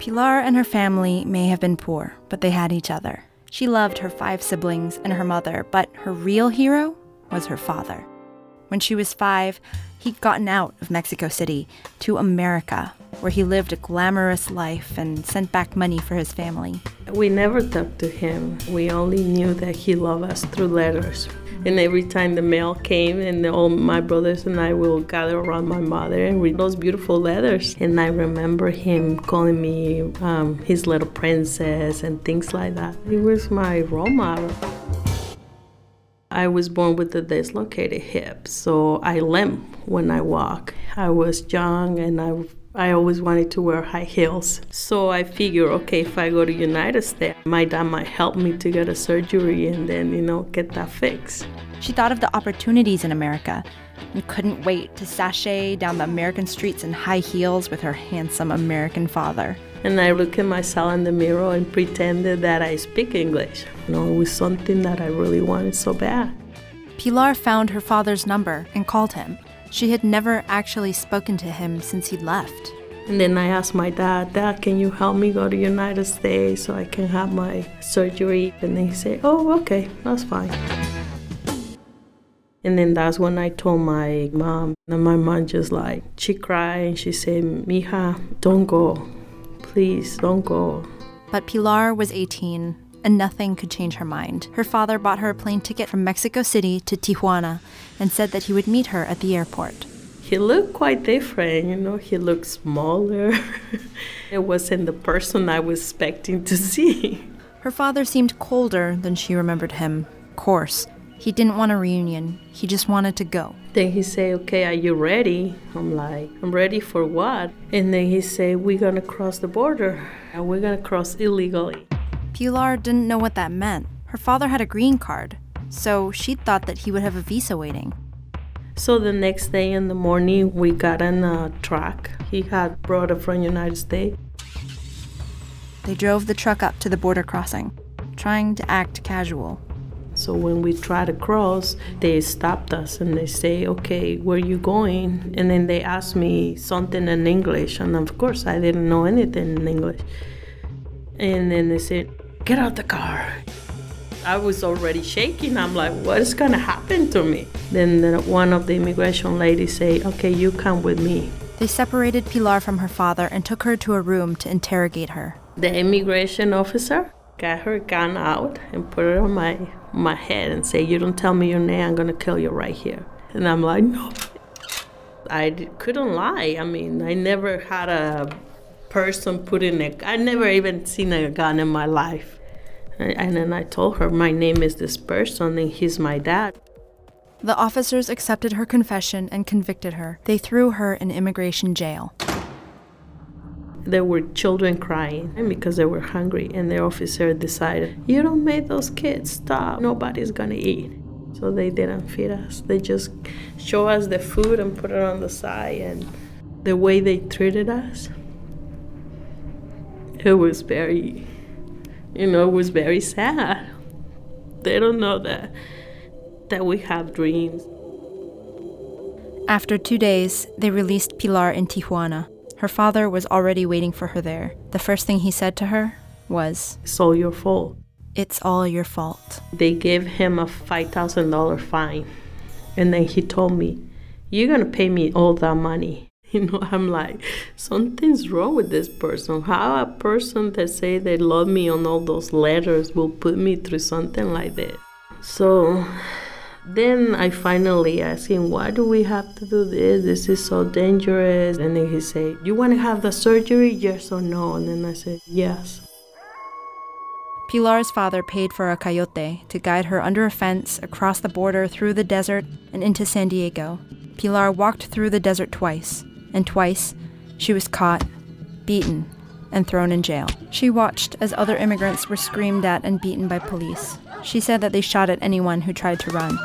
Pilar and her family may have been poor, but they had each other. She loved her five siblings and her mother, but her real hero was her father. When she was five, he'd gotten out of Mexico City to America, where he lived a glamorous life and sent back money for his family. We never talked to him. We only knew that he loved us through letters. And every time the mail came, and all my brothers and I will gather around my mother and read those beautiful letters. And I remember him calling me um, his little princess and things like that. He was my role model. I was born with a dislocated hip, so I limp when I walk. I was young and I I always wanted to wear high heels. So I figured, okay, if I go to United States, my dad might help me to get a surgery and then, you know, get that fixed. She thought of the opportunities in America and couldn't wait to sashay down the American streets in high heels with her handsome American father. And I looked at myself in the mirror and pretended that I speak English. You know, it was something that I really wanted so bad. Pilar found her father's number and called him. She had never actually spoken to him since he'd left. And then I asked my dad, Dad, can you help me go to United States so I can have my surgery? And he said, Oh, okay, that's fine. And then that's when I told my mom, and my mom just like, she cried and she said, Mija, don't go. Please, don't go. But Pilar was 18 and nothing could change her mind. Her father bought her a plane ticket from Mexico City to Tijuana and said that he would meet her at the airport. He looked quite different, you know, he looked smaller. it wasn't the person I was expecting to see. Her father seemed colder than she remembered him. Coarse. He didn't want a reunion. He just wanted to go. Then he said, Okay, are you ready? I'm like, I'm ready for what? And then he said, We're gonna cross the border. And we're gonna cross illegally. Pilar didn't know what that meant. Her father had a green card, so she thought that he would have a visa waiting. So the next day in the morning, we got in a truck. He had brought it from United States. They drove the truck up to the border crossing, trying to act casual. So when we tried to cross, they stopped us and they say, "Okay, where you going?" And then they asked me something in English, and of course I didn't know anything in English. And then they said, Get out the car. I was already shaking. I'm like, what is going to happen to me? Then the, one of the immigration ladies say, okay, you come with me. They separated Pilar from her father and took her to a room to interrogate her. The immigration officer got her gun out and put it on my, my head and say, you don't tell me your name, I'm going to kill you right here. And I'm like, no. I couldn't lie. I mean, I never had a person putting a I never even seen a gun in my life. And then I told her my name is this person and he's my dad. The officers accepted her confession and convicted her. They threw her in immigration jail. There were children crying because they were hungry, and the officer decided, You don't make those kids stop, nobody's gonna eat. So they didn't feed us. They just show us the food and put it on the side, and the way they treated us, it was very, you know, it was very sad. They don't know that that we have dreams. After two days, they released Pilar in Tijuana. Her father was already waiting for her there. The first thing he said to her was, It's all your fault. It's all your fault. They gave him a $5,000 fine. And then he told me, You're going to pay me all that money. You know, I'm like, something's wrong with this person. How a person that say they love me on all those letters will put me through something like that. So then I finally asked him, why do we have to do this? This is so dangerous. And then he said, you want to have the surgery? Yes or no? And then I said, yes. Pilar's father paid for a coyote to guide her under a fence across the border through the desert and into San Diego. Pilar walked through the desert twice and twice she was caught, beaten, and thrown in jail. She watched as other immigrants were screamed at and beaten by police. She said that they shot at anyone who tried to run.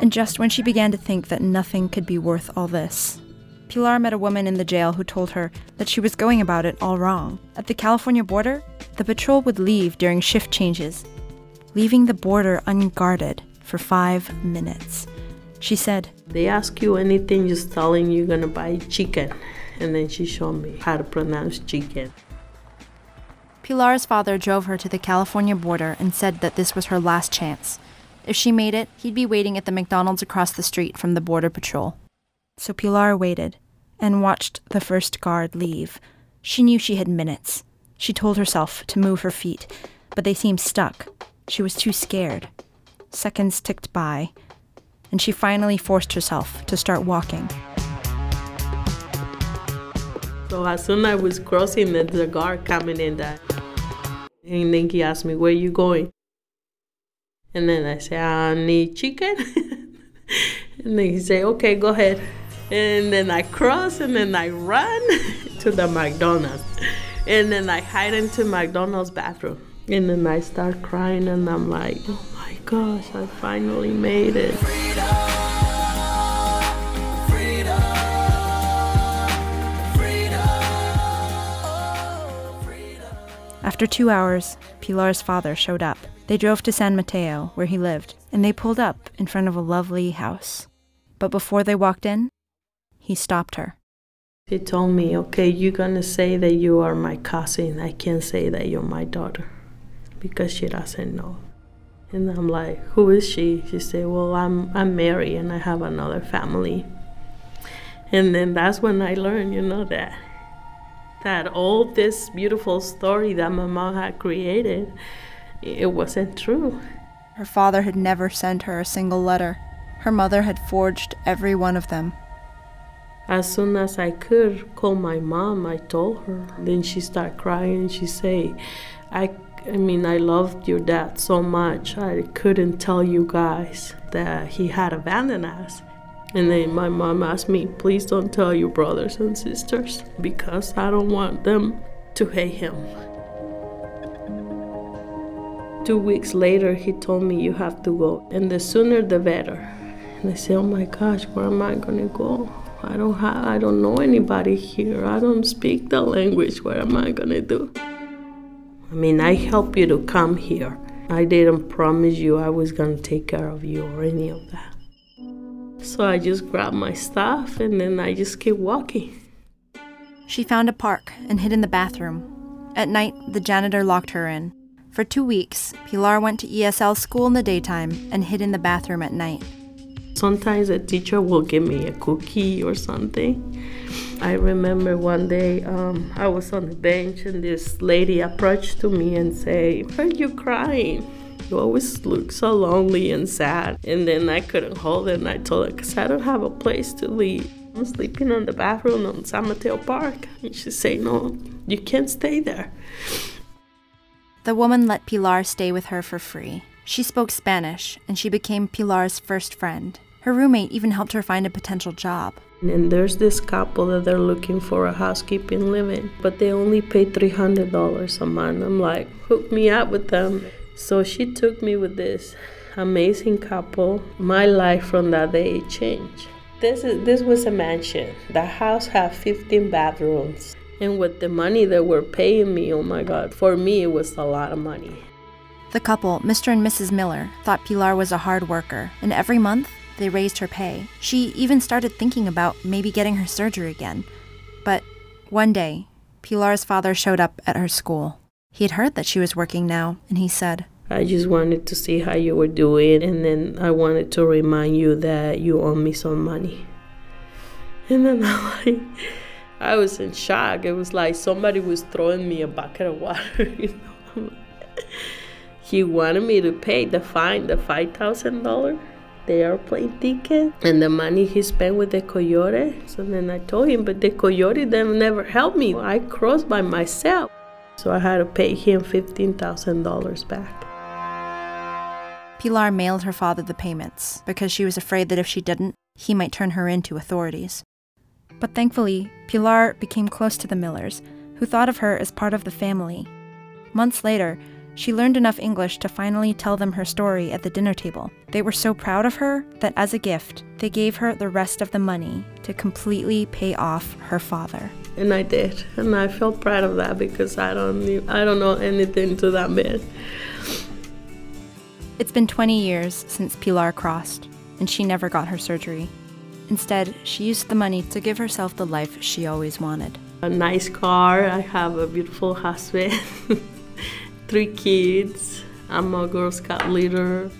And just when she began to think that nothing could be worth all this, Pilar met a woman in the jail who told her that she was going about it all wrong. At the California border, the patrol would leave during shift changes, leaving the border unguarded for five minutes. She said, They ask you anything, just telling you're gonna buy chicken. And then she showed me how to pronounce chicken. Pilar's father drove her to the California border and said that this was her last chance. If she made it, he'd be waiting at the McDonald's across the street from the Border Patrol. So Pilar waited and watched the first guard leave. She knew she had minutes. She told herself to move her feet, but they seemed stuck. She was too scared. Seconds ticked by, and she finally forced herself to start walking. So as soon as I was crossing, the, the guard coming in that, and then he asked me, "Where you going?" And then I said, "I need chicken." and then he said, "Okay, go ahead." And then I cross, and then I run to the McDonald's, and then I hide into McDonald's bathroom, and then I start crying, and I'm like, "Oh gosh, I finally made it." After two hours, Pilar's father showed up. They drove to San Mateo, where he lived, and they pulled up in front of a lovely house. But before they walked in, he stopped her. He told me, okay, you're gonna say that you are my cousin. I can't say that you're my daughter because she doesn't know. And I'm like, who is she? She said, well, I'm, I'm married and I have another family. And then that's when I learned, you know, that that all this beautiful story that my mom had created, it wasn't true. Her father had never sent her a single letter. Her mother had forged every one of them. As soon as I could call my mom, I told her. Then she started crying. She say, "I, I mean, I loved your dad so much. I couldn't tell you guys that he had abandoned us." And then my mom asked me, please don't tell your brothers and sisters because I don't want them to hate him. Two weeks later, he told me, You have to go, and the sooner the better. And I said, Oh my gosh, where am I gonna go? I don't have, I don't know anybody here. I don't speak the language. What am I gonna do? I mean, I helped you to come here. I didn't promise you I was gonna take care of you or any of that. So I just grabbed my stuff and then I just kept walking. She found a park and hid in the bathroom. At night, the janitor locked her in. For two weeks, Pilar went to ESL school in the daytime and hid in the bathroom at night. Sometimes a teacher will give me a cookie or something. I remember one day um, I was on the bench and this lady approached to me and say, "Why are you crying?" You always look so lonely and sad. And then I couldn't hold it and I told her, because I don't have a place to live. I'm sleeping on the bathroom on San Mateo Park. And she said, No, you can't stay there. The woman let Pilar stay with her for free. She spoke Spanish, and she became Pilar's first friend. Her roommate even helped her find a potential job. And there's this couple that they're looking for a housekeeping living, but they only pay $300 a month. I'm like, hook me up with them. So she took me with this amazing couple. My life from that day changed. This is this was a mansion. The house had 15 bathrooms. And with the money they were paying me, oh my god, for me it was a lot of money. The couple, Mr. and Mrs. Miller, thought Pilar was a hard worker, and every month they raised her pay. She even started thinking about maybe getting her surgery again. But one day, Pilar's father showed up at her school. He had heard that she was working now, and he said, I just wanted to see how you were doing, and then I wanted to remind you that you owe me some money. And then I, like, I was in shock. It was like somebody was throwing me a bucket of water. You know, he wanted me to pay the fine, the five thousand dollar, the airplane ticket, and the money he spent with the coyote. So then I told him, but the coyote then never helped me. I crossed by myself. So I had to pay him $15,000 back. Pilar mailed her father the payments because she was afraid that if she didn't, he might turn her in to authorities. But thankfully, Pilar became close to the Millers, who thought of her as part of the family. Months later, she learned enough English to finally tell them her story at the dinner table. They were so proud of her that as a gift, they gave her the rest of the money to completely pay off her father. And I did, and I felt proud of that because I don't, I don't know anything to that man. It's been 20 years since Pilar crossed, and she never got her surgery. Instead, she used the money to give herself the life she always wanted. A nice car, I have a beautiful husband. three kids. I'm a Girl Scout leader.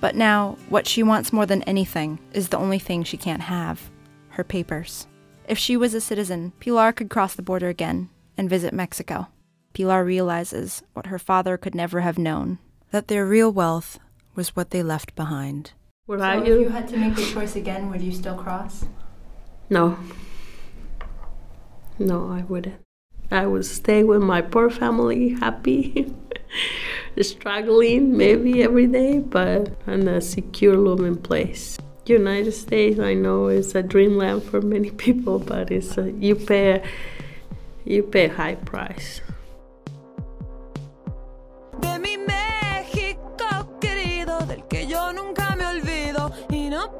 But now, what she wants more than anything is the only thing she can't have her papers. If she was a citizen, Pilar could cross the border again and visit Mexico. Pilar realizes what her father could never have known that their real wealth was what they left behind. Would so I if you? you had to make the choice again, would you still cross? No. No, I wouldn't. I would stay with my poor family, happy, struggling maybe every day, but in a secure, loving place. United States, I know, is a dreamland for many people, but it's a, you pay you pay a high price. De mi México querido, del que yo nunca me olvido y no